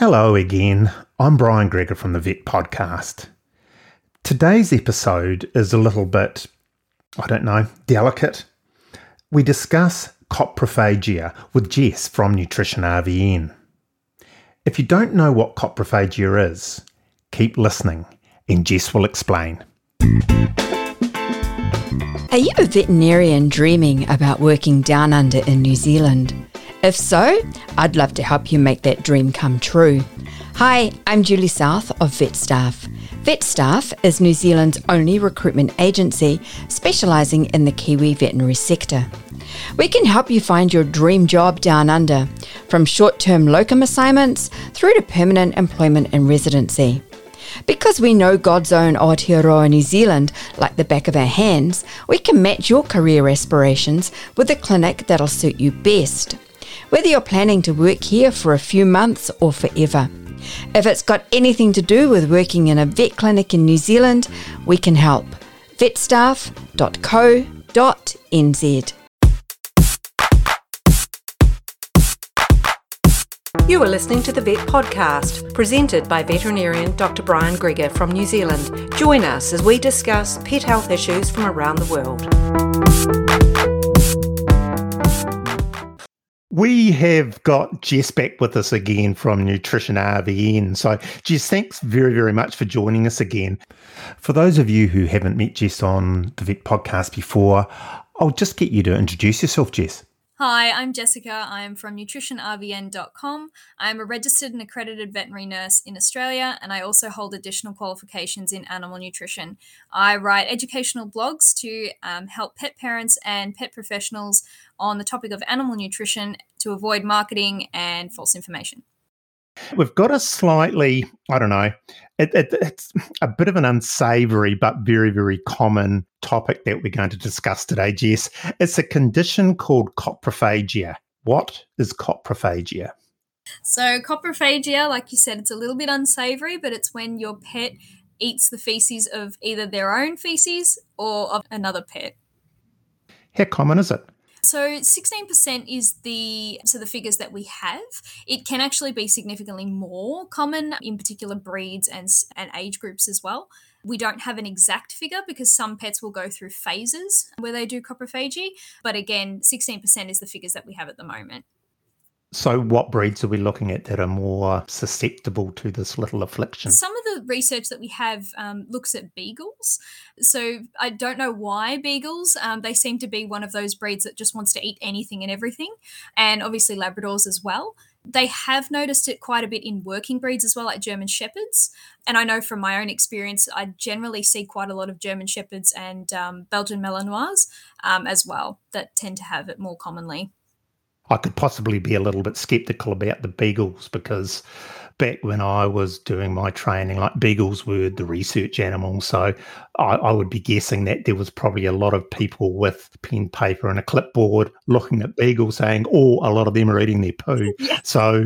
Hello again. I'm Brian Gregor from the Vet Podcast. Today's episode is a little bit, I don't know, delicate. We discuss coprophagia with Jess from Nutrition RVN. If you don't know what coprophagia is, keep listening and Jess will explain. Are you a veterinarian dreaming about working down under in New Zealand? If so, I'd love to help you make that dream come true. Hi, I'm Julie South of VetStaff. VetStaff is New Zealand's only recruitment agency specialising in the Kiwi veterinary sector. We can help you find your dream job down under, from short term locum assignments through to permanent employment and residency. Because we know God's own Aotearoa New Zealand like the back of our hands, we can match your career aspirations with a clinic that'll suit you best whether you're planning to work here for a few months or forever. If it's got anything to do with working in a vet clinic in New Zealand, we can help. vetstaff.co.nz. You are listening to the Vet Podcast, presented by veterinarian Dr. Brian Gregor from New Zealand. Join us as we discuss pet health issues from around the world. We have got Jess back with us again from Nutrition RVN. So, Jess, thanks very, very much for joining us again. For those of you who haven't met Jess on the Vet podcast before, I'll just get you to introduce yourself, Jess. Hi, I'm Jessica. I'm from nutritionrvn.com. I'm a registered and accredited veterinary nurse in Australia, and I also hold additional qualifications in animal nutrition. I write educational blogs to um, help pet parents and pet professionals on the topic of animal nutrition to avoid marketing and false information. We've got a slightly, I don't know, it, it, it's a bit of an unsavory but very, very common topic that we're going to discuss today, Jess. It's a condition called coprophagia. What is coprophagia? So, coprophagia, like you said, it's a little bit unsavory, but it's when your pet eats the feces of either their own feces or of another pet. How common is it? So 16% is the so the figures that we have. It can actually be significantly more common in particular breeds and and age groups as well. We don't have an exact figure because some pets will go through phases where they do coprophagy, but again, 16% is the figures that we have at the moment. So, what breeds are we looking at that are more susceptible to this little affliction? Some of the research that we have um, looks at beagles. So, I don't know why beagles. Um, they seem to be one of those breeds that just wants to eat anything and everything, and obviously Labradors as well. They have noticed it quite a bit in working breeds as well, like German Shepherds. And I know from my own experience, I generally see quite a lot of German Shepherds and um, Belgian Malinois um, as well that tend to have it more commonly. I could possibly be a little bit skeptical about the beagles because back when I was doing my training, like beagles were the research animals. So I, I, would be guessing that there was probably a lot of people with pen, paper, and a clipboard looking at beagles saying, oh, a lot of them are eating their poo. Yeah. So,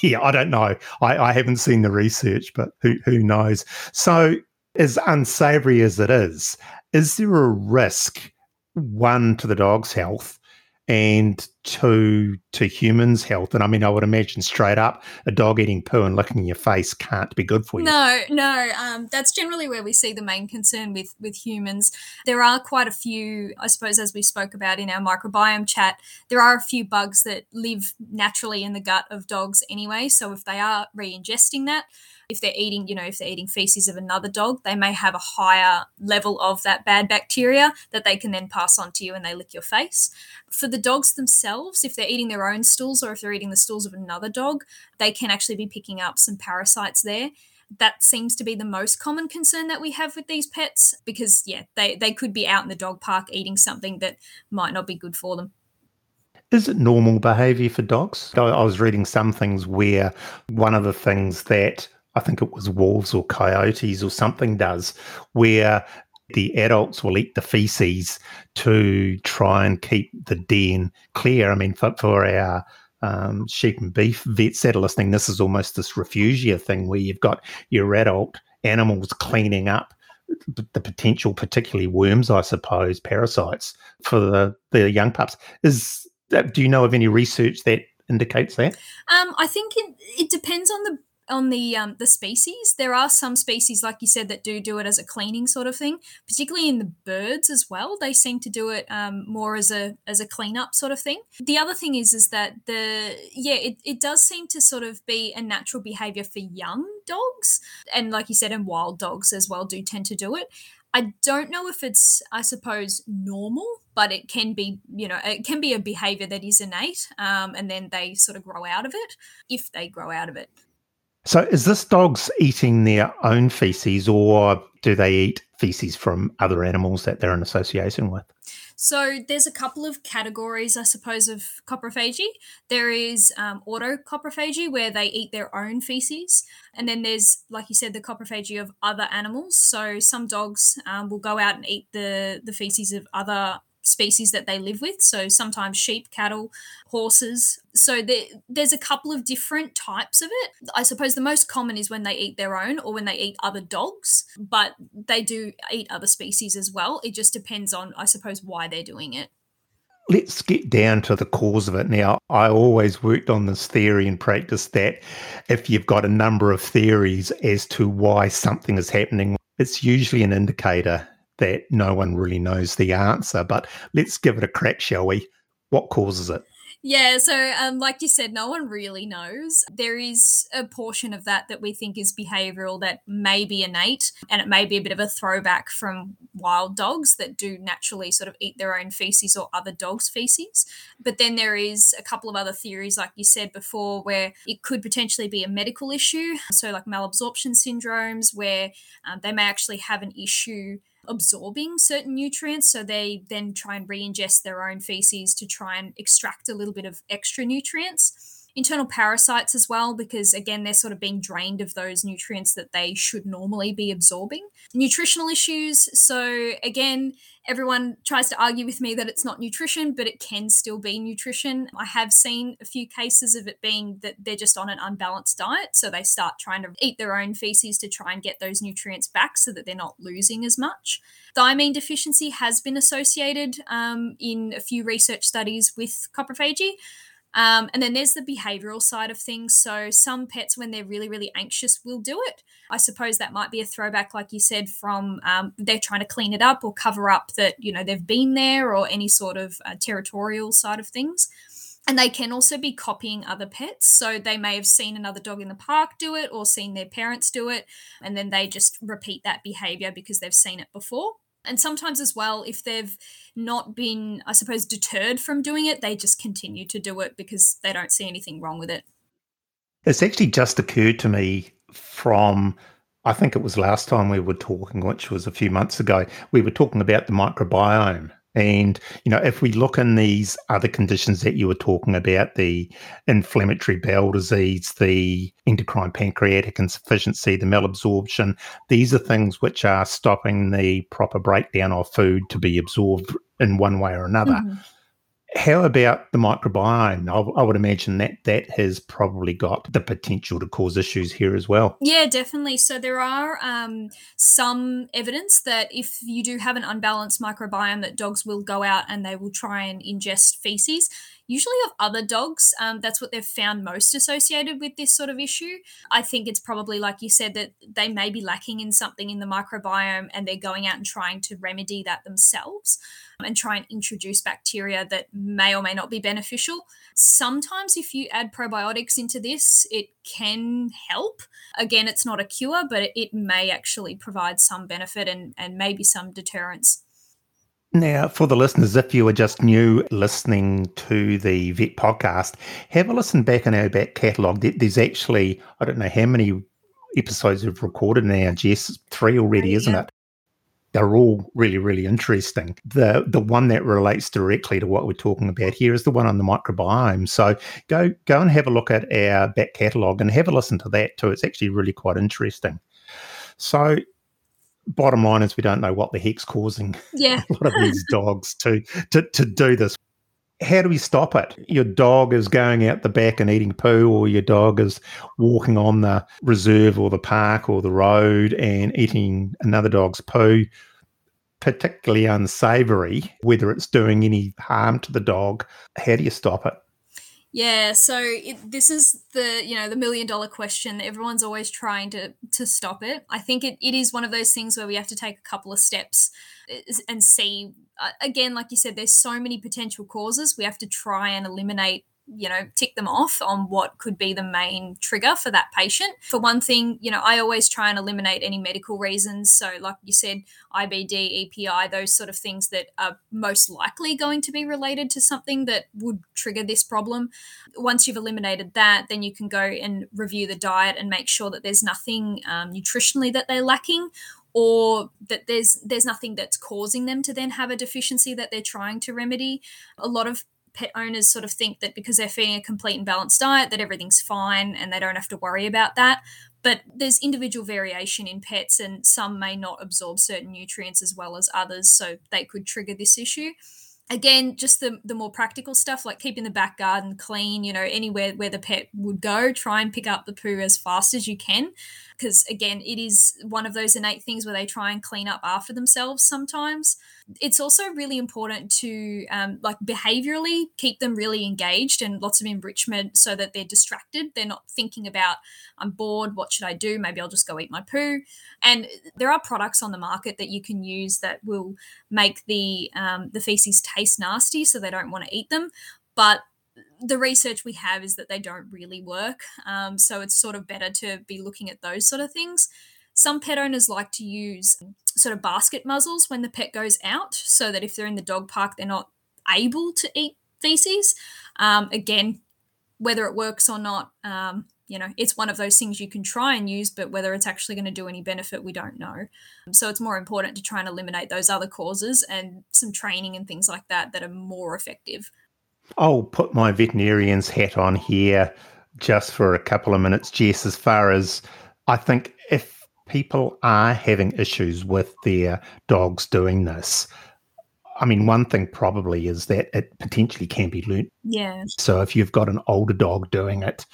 yeah, I don't know. I, I haven't seen the research, but who, who knows? So, as unsavory as it is, is there a risk, one, to the dog's health? And to to humans' health. And I mean, I would imagine straight up, a dog eating poo and licking your face can't be good for you. No, no, um, that's generally where we see the main concern with with humans. There are quite a few, I suppose, as we spoke about in our microbiome chat. There are a few bugs that live naturally in the gut of dogs anyway. So if they are re-ingesting that if they're eating, you know, if they're eating feces of another dog, they may have a higher level of that bad bacteria that they can then pass on to you and they lick your face. For the dogs themselves, if they're eating their own stools or if they're eating the stools of another dog, they can actually be picking up some parasites there. That seems to be the most common concern that we have with these pets because yeah they, they could be out in the dog park eating something that might not be good for them. Is it normal behavior for dogs? I was reading some things where one of the things that I think it was wolves or coyotes or something does, where the adults will eat the feces to try and keep the den clear. I mean, for, for our um, sheep and beef vets that are listening, this is almost this refugia thing where you've got your adult animals cleaning up the potential, particularly worms, I suppose, parasites for the, the young pups. Is do you know of any research that indicates that? Um, I think it, it depends on the on the um, the species. There are some species, like you said, that do do it as a cleaning sort of thing. Particularly in the birds as well, they seem to do it um, more as a as a cleanup sort of thing. The other thing is is that the yeah, it, it does seem to sort of be a natural behavior for young dogs, and like you said, and wild dogs as well do tend to do it. I don't know if it's, I suppose, normal, but it can be, you know, it can be a behavior that is innate, um, and then they sort of grow out of it if they grow out of it. So, is this dogs eating their own feces, or do they eat feces from other animals that they're in association with? So, there's a couple of categories, I suppose, of coprophagy. There is um, autocoprophagy, where they eat their own feces. And then there's, like you said, the coprophagy of other animals. So, some dogs um, will go out and eat the, the feces of other species that they live with. So sometimes sheep, cattle, horses. So there, there's a couple of different types of it. I suppose the most common is when they eat their own or when they eat other dogs, but they do eat other species as well. It just depends on, I suppose, why they're doing it. Let's get down to the cause of it. Now, I always worked on this theory in practice that if you've got a number of theories as to why something is happening, it's usually an indicator that no one really knows the answer. But let's give it a crack, shall we? What causes it? Yeah, so um, like you said, no one really knows. There is a portion of that that we think is behavioral that may be innate, and it may be a bit of a throwback from wild dogs that do naturally sort of eat their own feces or other dogs' feces. But then there is a couple of other theories, like you said before, where it could potentially be a medical issue. So, like malabsorption syndromes, where um, they may actually have an issue absorbing certain nutrients. So they then try and re ingest their own feces to try and extract a little bit of extra nutrients internal parasites as well, because again, they're sort of being drained of those nutrients that they should normally be absorbing. Nutritional issues. So, again, everyone tries to argue with me that it's not nutrition, but it can still be nutrition. I have seen a few cases of it being that they're just on an unbalanced diet. So, they start trying to eat their own feces to try and get those nutrients back so that they're not losing as much. Thiamine deficiency has been associated um, in a few research studies with coprophagy. Um, and then there's the behavioral side of things. So some pets, when they're really, really anxious, will do it. I suppose that might be a throwback, like you said, from um, they're trying to clean it up or cover up that you know they've been there or any sort of uh, territorial side of things. And they can also be copying other pets. So they may have seen another dog in the park do it or seen their parents do it, and then they just repeat that behavior because they've seen it before. And sometimes, as well, if they've not been, I suppose, deterred from doing it, they just continue to do it because they don't see anything wrong with it. It's actually just occurred to me from, I think it was last time we were talking, which was a few months ago, we were talking about the microbiome and, you know, if we look in these other conditions that you were talking about, the inflammatory bowel disease, the endocrine pancreatic insufficiency, the malabsorption, these are things which are stopping the proper breakdown of food to be absorbed in one way or another. Mm-hmm how about the microbiome? I, would imagine that that has probably got the potential to cause issues here as well. Yeah, definitely. So there are um, some evidence that if you do have an unbalanced microbiome, that dogs will go out and they will try and ingest feces usually of other dogs. Um, that's what they've found most associated with this sort of issue. I think it's probably, like you said, that they may be lacking in something in the microbiome and they're going out and trying to remedy that themselves and try and introduce bacteria that may or may not be beneficial. Sometimes, if you add probiotics into this, it can help. Again, it's not a cure, but it may actually provide some benefit and, and maybe some deterrence. Now, for the listeners, if you are just new listening to the Vet podcast, have a listen back in our back catalogue. There's actually, I don't know how many episodes we've recorded now, Jess, three already, isn't it? They're all really, really interesting. The the one that relates directly to what we're talking about here is the one on the microbiome. So go go and have a look at our back catalogue and have a listen to that too. It's actually really quite interesting. So bottom line is we don't know what the heck's causing yeah. a lot of these dogs to, to to do this. How do we stop it? Your dog is going out the back and eating poo, or your dog is walking on the reserve or the park or the road and eating another dog's poo, particularly unsavory, whether it's doing any harm to the dog. How do you stop it? Yeah, so it, this is the you know the million dollar question. Everyone's always trying to to stop it. I think it, it is one of those things where we have to take a couple of steps uh, and see. Uh, again, like you said, there's so many potential causes. We have to try and eliminate you know tick them off on what could be the main trigger for that patient. For one thing you know i always try and eliminate any medical reasons. So like you said ibd epi those sort of things that are most likely going to be related to something that would trigger this problem. Once you've eliminated that then you can go and review the diet and make sure that there's nothing um, nutritionally that they're lacking or that there's there's nothing that's causing them to then have a deficiency that they're trying to remedy. A lot of pet owners sort of think that because they're feeding a complete and balanced diet that everything's fine and they don't have to worry about that. But there's individual variation in pets and some may not absorb certain nutrients as well as others so they could trigger this issue again just the the more practical stuff like keeping the back garden clean you know anywhere where the pet would go try and pick up the poo as fast as you can. Because again it is one of those innate things where they try and clean up after themselves sometimes. It's also really important to um, like behaviorally keep them really engaged and lots of enrichment so that they're distracted. They're not thinking about i'm bored what should i do? Maybe i'll just go eat my poo. And there are products on the market that you can use that will make the um, the feces taste nasty so they don't want to eat them but the research we have is that they don't really work. Um, so it's sort of better to be looking at those sort of things. Some pet owners like to use sort of basket muzzles when the pet goes out, so that if they're in the dog park, they're not able to eat feces. Um, again, whether it works or not, um, you know, it's one of those things you can try and use, but whether it's actually going to do any benefit, we don't know. Um, so it's more important to try and eliminate those other causes and some training and things like that that are more effective. I'll put my veterinarian's hat on here just for a couple of minutes, Jess, as far as I think if people are having issues with their dogs doing this, I mean, one thing probably is that it potentially can be learnt. Yeah. So if you've got an older dog doing it,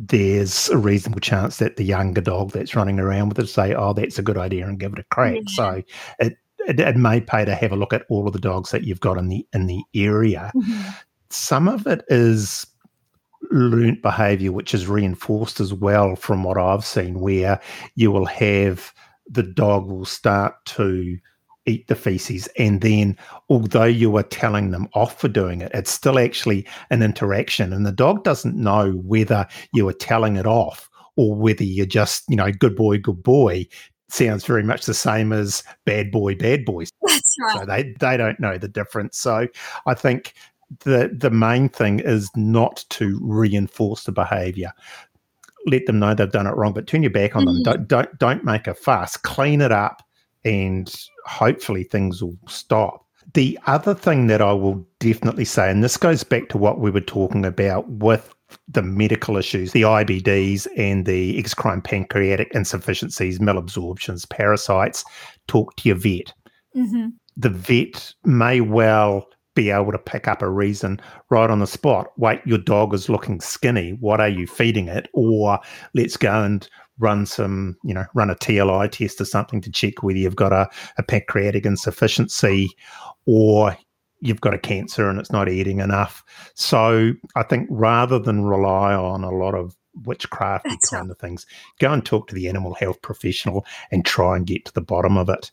there's a reasonable chance that the younger dog that's running around with it say, "Oh, that's a good idea," and give it a crack. Yeah. So it, it, it may pay to have a look at all of the dogs that you've got in the in the area. Mm-hmm some of it is learnt behavior, which is reinforced as well from what I've seen, where you will have the dog will start to eat the feces. And then, although you are telling them off for doing it, it's still actually an interaction. And the dog doesn't know whether you are telling it off or whether you're just, you know, good boy, good boy. Sounds very much the same as bad boy, bad boy. That's right. So they, they don't know the difference. So I think the the main thing is not to reinforce the behavior. Let them know they've done it wrong, but turn your back on mm-hmm. them. Don't don't don't make a fuss. Clean it up, and hopefully things will stop. The other thing that I will definitely say, and this goes back to what we were talking about with the medical issues, the IBDs and the exocrine pancreatic insufficiencies, malabsorptions, parasites, talk to your vet. Mm-hmm. The vet may well be able to pick up a reason right on the spot. Wait, your dog is looking skinny. What are you feeding it? Or let's go and run some, you know, run a TLI test or something to check whether you've got a, a pancreatic insufficiency or you've got a cancer and it's not eating enough. So I think rather than rely on a lot of witchcraft kind of things, go and talk to the animal health professional and try and get to the bottom of it.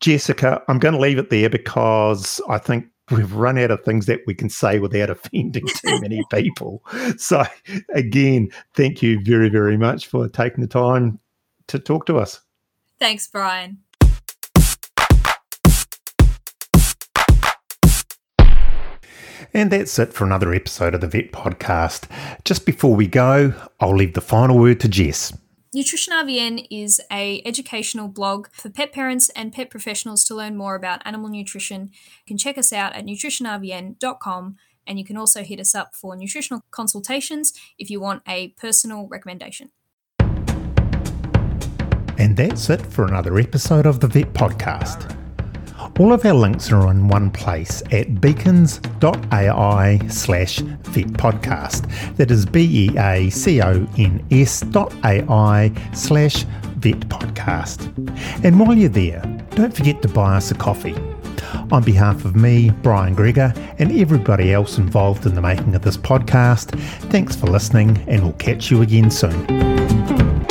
Jessica, I'm going to leave it there because I think we've run out of things that we can say without offending too many people. So, again, thank you very, very much for taking the time to talk to us. Thanks, Brian. And that's it for another episode of the Vet Podcast. Just before we go, I'll leave the final word to Jess. Nutrition RVN is a educational blog for pet parents and pet professionals to learn more about animal nutrition. You can check us out at nutritionrvn.com and you can also hit us up for nutritional consultations if you want a personal recommendation. And that's it for another episode of the Vet Podcast. All of our links are in one place at beacons.ai slash vet podcast. That is B E A C O N S dot AI slash vet podcast. And while you're there, don't forget to buy us a coffee. On behalf of me, Brian Gregor, and everybody else involved in the making of this podcast, thanks for listening, and we'll catch you again soon.